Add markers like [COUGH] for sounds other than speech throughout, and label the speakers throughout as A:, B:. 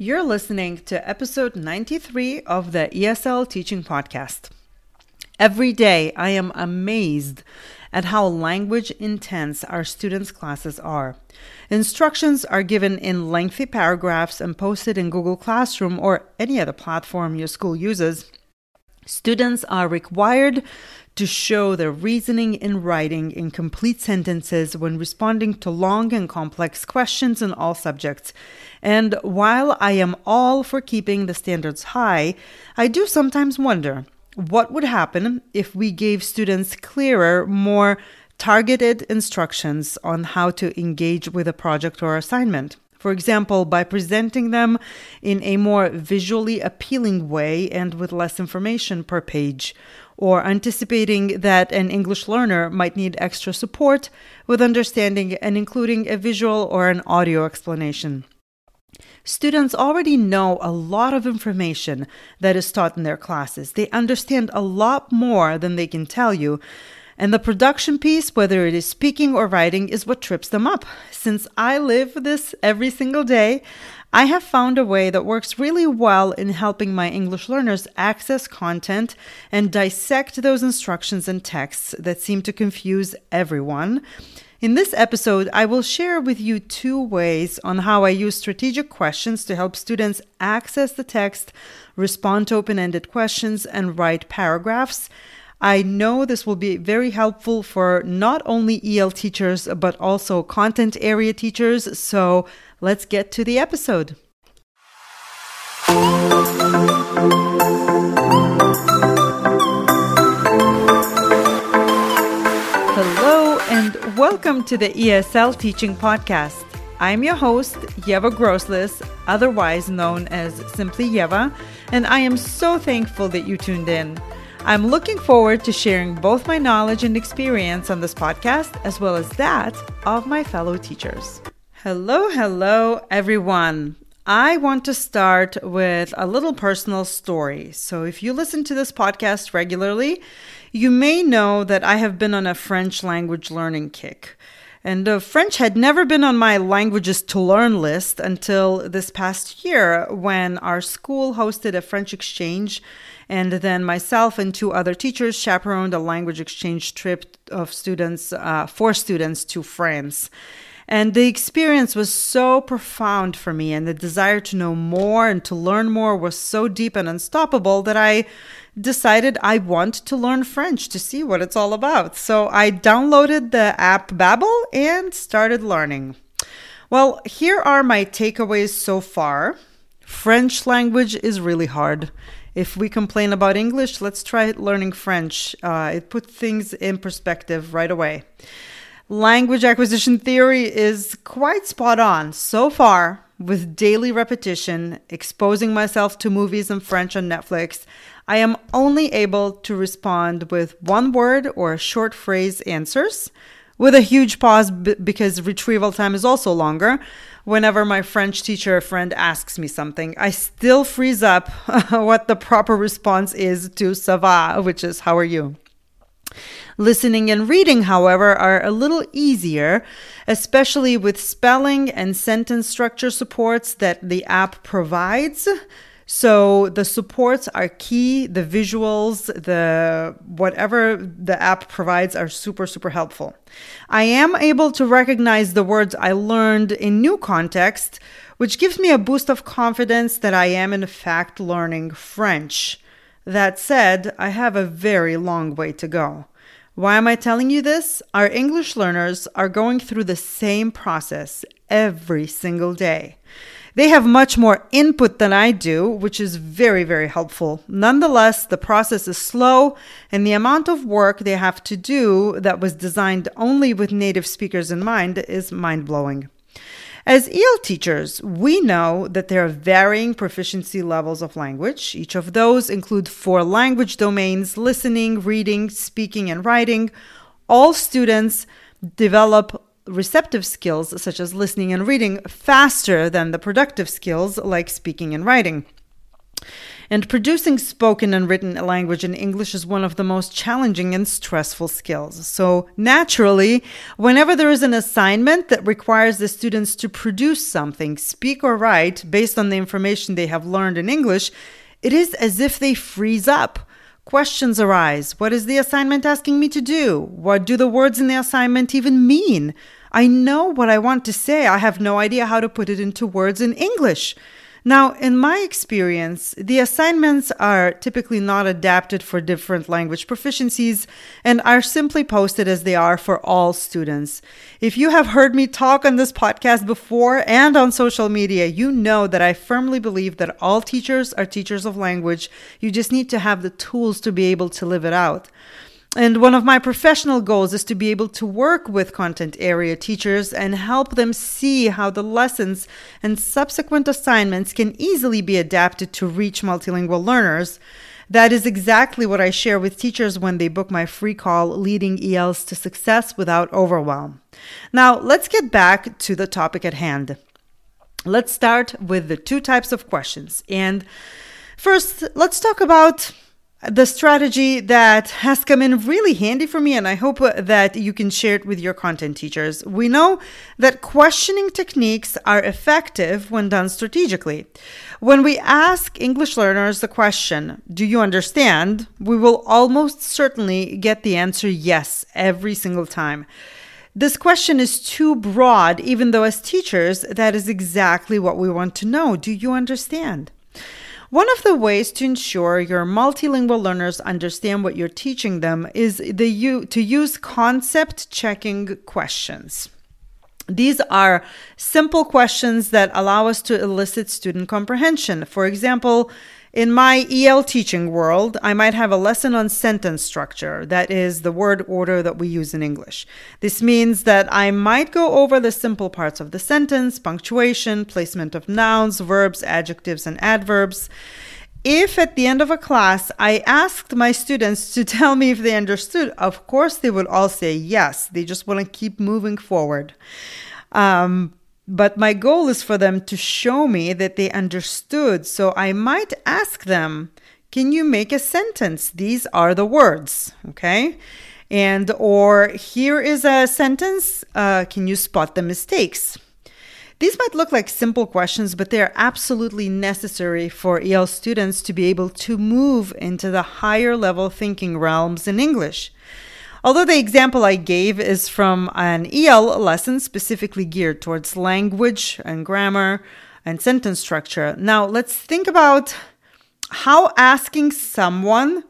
A: You're listening to episode 93 of the ESL Teaching Podcast. Every day, I am amazed at how language intense our students' classes are. Instructions are given in lengthy paragraphs and posted in Google Classroom or any other platform your school uses. Students are required to show their reasoning in writing in complete sentences when responding to long and complex questions in all subjects. And while I am all for keeping the standards high, I do sometimes wonder what would happen if we gave students clearer, more targeted instructions on how to engage with a project or assignment. For example, by presenting them in a more visually appealing way and with less information per page, or anticipating that an English learner might need extra support with understanding and including a visual or an audio explanation. Students already know a lot of information that is taught in their classes. They understand a lot more than they can tell you. And the production piece, whether it is speaking or writing, is what trips them up. Since I live this every single day, I have found a way that works really well in helping my English learners access content and dissect those instructions and texts that seem to confuse everyone. In this episode, I will share with you two ways on how I use strategic questions to help students access the text, respond to open ended questions, and write paragraphs. I know this will be very helpful for not only EL teachers, but also content area teachers. So let's get to the episode. Hello, and welcome to the ESL Teaching Podcast. I'm your host, Yeva Groslis, otherwise known as Simply Yeva, and I am so thankful that you tuned in. I'm looking forward to sharing both my knowledge and experience on this podcast, as well as that of my fellow teachers. Hello, hello, everyone. I want to start with a little personal story. So, if you listen to this podcast regularly, you may know that I have been on a French language learning kick. And uh, French had never been on my languages to learn list until this past year when our school hosted a French exchange. And then myself and two other teachers chaperoned a language exchange trip of students, uh, for students to France. And the experience was so profound for me, and the desire to know more and to learn more was so deep and unstoppable that I decided I want to learn French to see what it's all about. So I downloaded the app Babbel and started learning. Well, here are my takeaways so far. French language is really hard. If we complain about English, let's try learning French. Uh, it puts things in perspective right away. Language acquisition theory is quite spot on so far. With daily repetition, exposing myself to movies in French on Netflix, I am only able to respond with one word or short phrase answers, with a huge pause b- because retrieval time is also longer. Whenever my French teacher friend asks me something, I still freeze up [LAUGHS] what the proper response is to ça va, which is how are you? Listening and reading, however, are a little easier, especially with spelling and sentence structure supports that the app provides. So the supports are key, the visuals, the whatever the app provides are super super helpful. I am able to recognize the words I learned in new context, which gives me a boost of confidence that I am in fact learning French. That said, I have a very long way to go. Why am I telling you this? Our English learners are going through the same process every single day. They have much more input than I do, which is very, very helpful. Nonetheless, the process is slow, and the amount of work they have to do that was designed only with native speakers in mind is mind blowing. As EL teachers, we know that there are varying proficiency levels of language. Each of those include four language domains listening, reading, speaking, and writing. All students develop receptive skills, such as listening and reading, faster than the productive skills, like speaking and writing. And producing spoken and written language in English is one of the most challenging and stressful skills. So, naturally, whenever there is an assignment that requires the students to produce something, speak or write, based on the information they have learned in English, it is as if they freeze up. Questions arise. What is the assignment asking me to do? What do the words in the assignment even mean? I know what I want to say. I have no idea how to put it into words in English. Now, in my experience, the assignments are typically not adapted for different language proficiencies and are simply posted as they are for all students. If you have heard me talk on this podcast before and on social media, you know that I firmly believe that all teachers are teachers of language. You just need to have the tools to be able to live it out. And one of my professional goals is to be able to work with content area teachers and help them see how the lessons and subsequent assignments can easily be adapted to reach multilingual learners. That is exactly what I share with teachers when they book my free call, Leading ELs to Success Without Overwhelm. Now, let's get back to the topic at hand. Let's start with the two types of questions. And first, let's talk about the strategy that has come in really handy for me, and I hope uh, that you can share it with your content teachers. We know that questioning techniques are effective when done strategically. When we ask English learners the question, Do you understand? we will almost certainly get the answer yes every single time. This question is too broad, even though as teachers, that is exactly what we want to know. Do you understand? One of the ways to ensure your multilingual learners understand what you're teaching them is the to use concept checking questions. These are simple questions that allow us to elicit student comprehension. For example, in my EL teaching world, I might have a lesson on sentence structure, that is the word order that we use in English. This means that I might go over the simple parts of the sentence, punctuation, placement of nouns, verbs, adjectives, and adverbs. If at the end of a class I asked my students to [LAUGHS] tell me if they understood, of course they would all say yes. They just want to keep moving forward. Um, but my goal is for them to show me that they understood. So I might ask them, can you make a sentence? These are the words, okay? And, or here is a sentence. Uh, can you spot the mistakes? These might look like simple questions, but they're absolutely necessary for EL students to be able to move into the higher level thinking realms in English. Although the example I gave is from an EL lesson specifically geared towards language and grammar and sentence structure. Now, let's think about how asking someone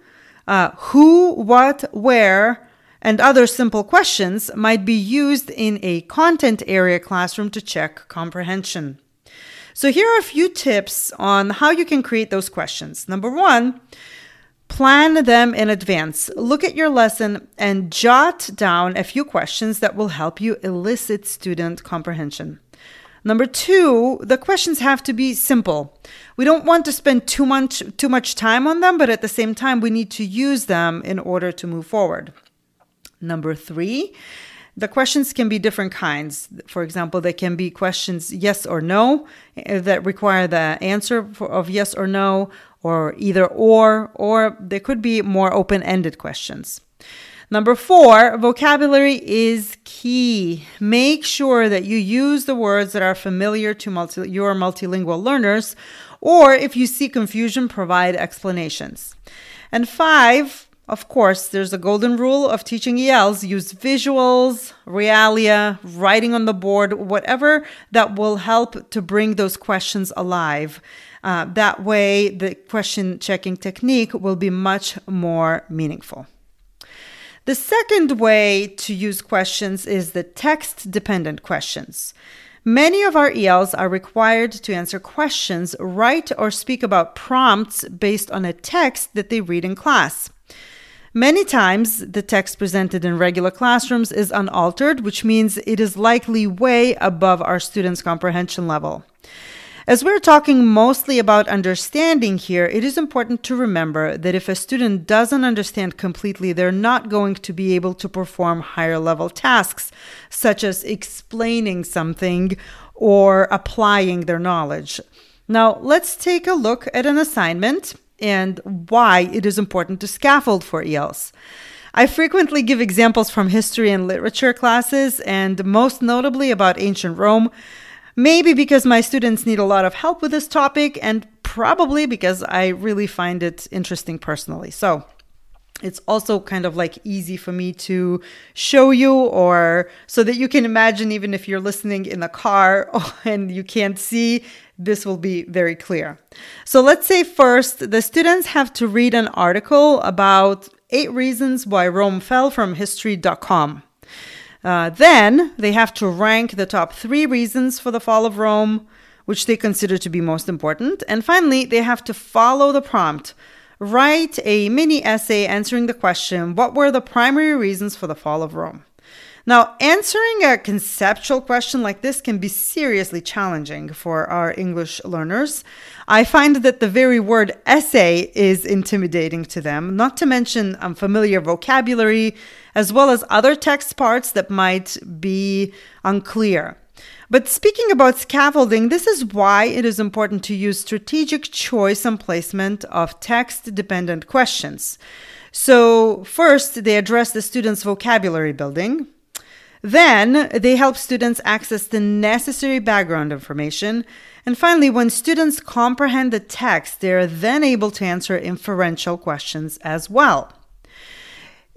A: uh, who, what, where, and other simple questions might be used in a content area classroom to check comprehension. So, here are a few tips on how you can create those questions. Number one, Plan them in advance. Look at your lesson and jot down a few questions that will help you elicit student comprehension. Number two, the questions have to be simple. We don't want to spend too much too much time on them, but at the same time, we need to use them in order to move forward. Number three, the questions can be different kinds. For example, they can be questions yes or no eh, that require the answer of yes or no, or either or, or there could be more open ended questions. Number four, vocabulary is key. Make sure that you use the words that are familiar to multi- your multilingual learners, or if you see confusion, provide explanations. And five, of course, there's a golden rule of teaching ELs use visuals, realia, writing on the board, whatever that will help to bring those questions alive. Uh, that way, the question checking technique will be much more meaningful. The second way to use questions is the text dependent questions. Many of our ELs are required to answer questions, write, or speak about prompts based on a text that they read in class. Many times, the text presented in regular classrooms is unaltered, which means it is likely way above our students' comprehension level. As we're talking mostly about understanding here, it is important to remember that if a student doesn't understand completely, they're not going to be able to perform higher level tasks, such as explaining something or applying their knowledge. Now, let's take a look at an assignment and why it is important to scaffold for ELs. I frequently give examples from history and literature classes, and most notably about ancient Rome, maybe because my students need a lot of help with this topic, and probably because I really find it interesting personally. So, it's also kind of like easy for me to show you or so that you can imagine even if you're listening in the car [LAUGHS] and you can't see this will be very clear. So let's say first the students have to read an article about eight reasons why rome fell from history.com uh, then they have to rank the top three reasons for the fall of rome which they consider to be most important. And finally they have to follow the prompt Write a mini essay answering the question What were the primary reasons for the fall of Rome? Now, answering a conceptual question like this can be seriously challenging for our English learners. I find that the very word essay is intimidating to them, not to mention unfamiliar vocabulary, as well as other text parts that might be unclear. But speaking about scaffolding, this is why it is important to use strategic choice and placement of text dependent questions. So, first, they address the students' vocabulary building. Then, they help students access the necessary background information. And finally, when students comprehend the text, they are then able to answer inferential questions as well.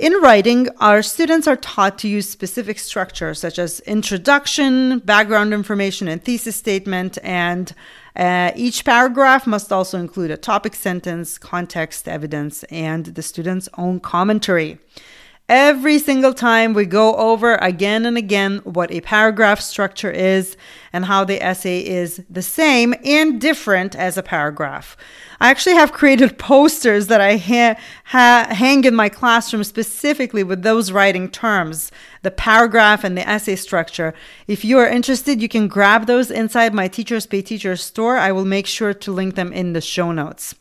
A: In writing, our students are taught to use specific structures such as introduction, background information, and thesis statement. And uh, each paragraph must also include a topic sentence, context, evidence, and the student's own commentary. Every single time we go over again and again what a paragraph structure is and how the essay is the same and different as a paragraph. I actually have created [LAUGHS] posters that I ha- ha- hang in my classroom specifically with those writing terms, the paragraph and the essay structure. If you are interested, you can grab those inside my Teachers Pay Teachers store. I will make sure to link them in the show notes.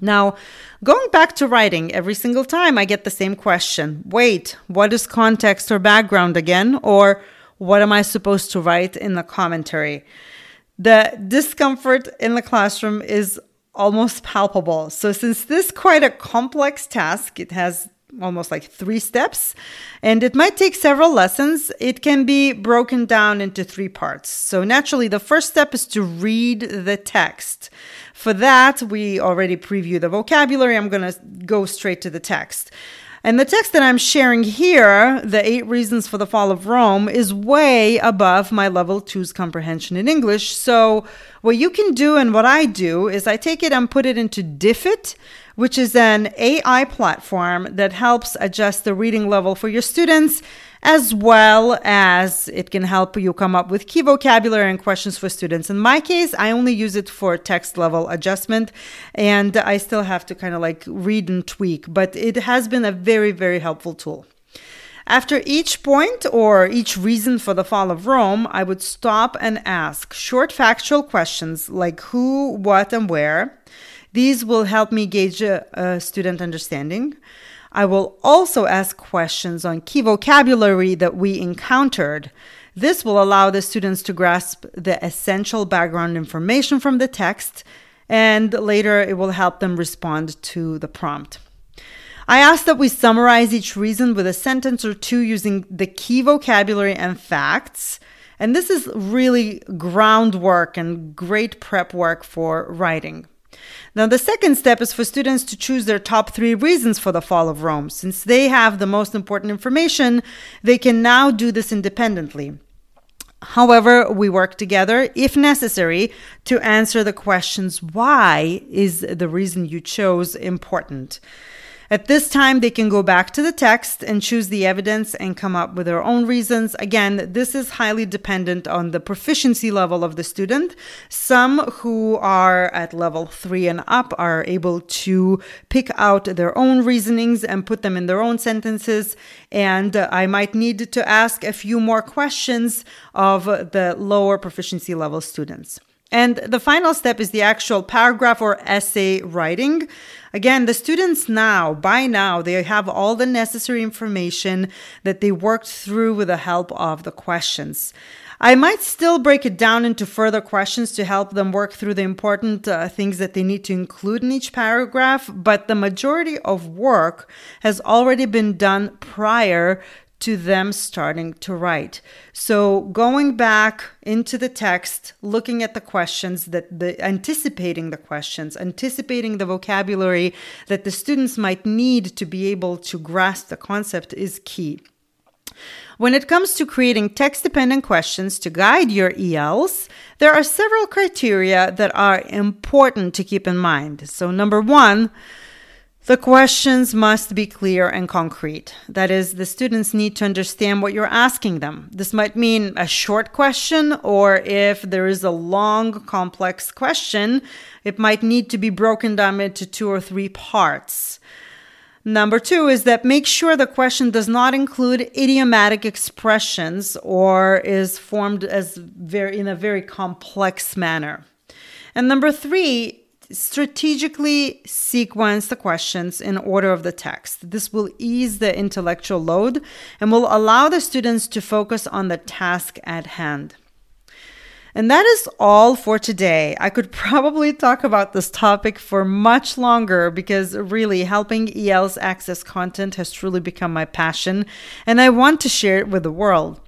A: Now, going back to writing, every single time I get the same question wait, what is context or background again? Or what am I supposed to write in the commentary? The discomfort in the classroom is almost palpable. So, since this is quite a complex task, it has almost like three steps, and it might take several lessons. It can be broken down into three parts. So, naturally, the first step is to read the text. For that, we already preview the vocabulary. I'm going to go straight to the text. And the text that I'm sharing here, The Eight Reasons for the Fall of Rome, is way above my level two's comprehension in English. So, what you can do and what I do is I take it and put it into Diffit, which is an AI platform that helps adjust the reading level for your students, as well as it can help you come up with key vocabulary and questions for students. In my case, I only use it for text level adjustment, and I still have to kind of like read and tweak, but it has been a very, very helpful tool. After each point or each reason for the fall of Rome, I would stop and ask short factual questions like who, what, and where. These will help me gauge a, a student understanding. I will also ask questions on key vocabulary that we encountered. This will allow the students to grasp the essential background information from the text, and later it will help them respond to the prompt. I ask that we summarize each reason with a sentence or two using the key vocabulary and facts. And this is really groundwork and great prep work for writing. Now, the second step is for students to choose their top three reasons for the fall of Rome. Since they have the most important information, they can now do this independently. However, we work together, if necessary, to answer the questions why is the reason you chose important? At this time, they can go back to the text and choose the evidence and come up with their own reasons. Again, this is highly dependent on the proficiency level of the student. Some who are at level three and up are able to pick out their own reasonings and put them in their own sentences. And I might need to ask a few more questions of the lower proficiency level students. And the final step is the actual paragraph or essay writing. Again, the students now, by now, they have all the necessary information that they worked through with the help of the questions. I might still break it down into further questions to help them work through the important uh, things that they need to include in each paragraph, but the majority of work has already been done prior to them starting to write. So going back into the text, looking at the questions that the anticipating the questions, anticipating the vocabulary that the students might need to be able to grasp the concept is key. When it comes to creating text dependent questions to guide your ELs, there are several criteria that are important to keep in mind. So, number one, the questions must be clear and concrete. That is, the students need to understand what you're asking them. This might mean a short question, or if there is a long, complex question, it might need to be broken down into two or three parts. Number two is that make sure the question does not include idiomatic expressions or is formed as very in a very complex manner. And number three, strategically sequence the questions in order of the text. This will ease the intellectual load and will allow the students to focus on the task at hand. And that is all for today. I could [LAUGHS] probably talk about this topic for much longer because really helping ELs access content has truly become my passion, and I want to share it with the world.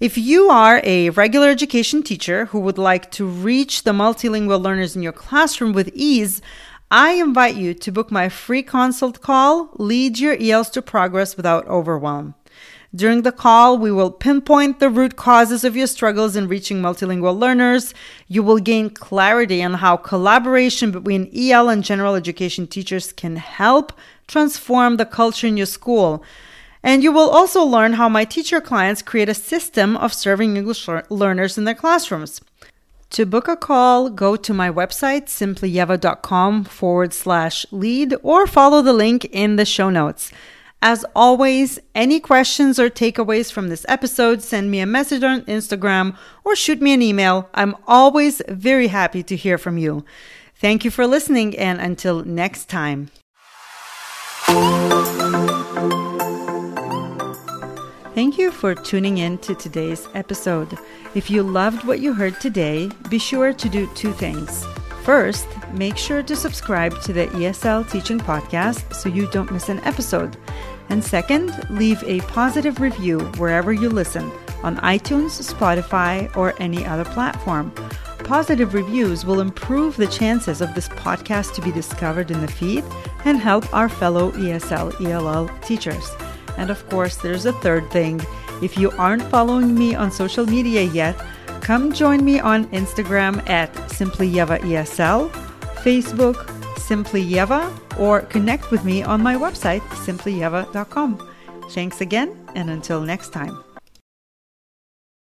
A: If you are a regular education teacher who would like to reach the multilingual learners in your classroom with ease, I invite you to book my free consult call, Lead Your ELs to Progress Without Overwhelm. During the call, we will pinpoint the root causes of your struggles in reaching multilingual learners. You will gain clarity on how collaboration between EL and general education teachers can help transform the culture in your school. And you will also learn how my teacher clients create a system of serving English learners in their classrooms. To book a call, go to my website, simplyyeva.com forward slash lead, or follow the link in the show notes. As always, any questions or takeaways from this episode, send me a message on Instagram or shoot me an email. I'm always very happy to hear from you. Thank you for listening, and until next time. Thank you for tuning in to today's episode. If you loved what you heard today, be sure to do two things. First, make sure to subscribe to the ESL Teaching Podcast so you don't miss an episode. And second, leave a positive review wherever you listen on iTunes, Spotify, or any other platform. Positive reviews will improve the chances of this podcast to be discovered in the feed and help our fellow ESL ELL teachers. And of course, there's a third thing. If you aren't following me on social media yet, come join me on Instagram at SimplyYevaESL, Facebook, Simply Yeva, or connect with me on my website, simplyyeva.com. Thanks again, and until next time.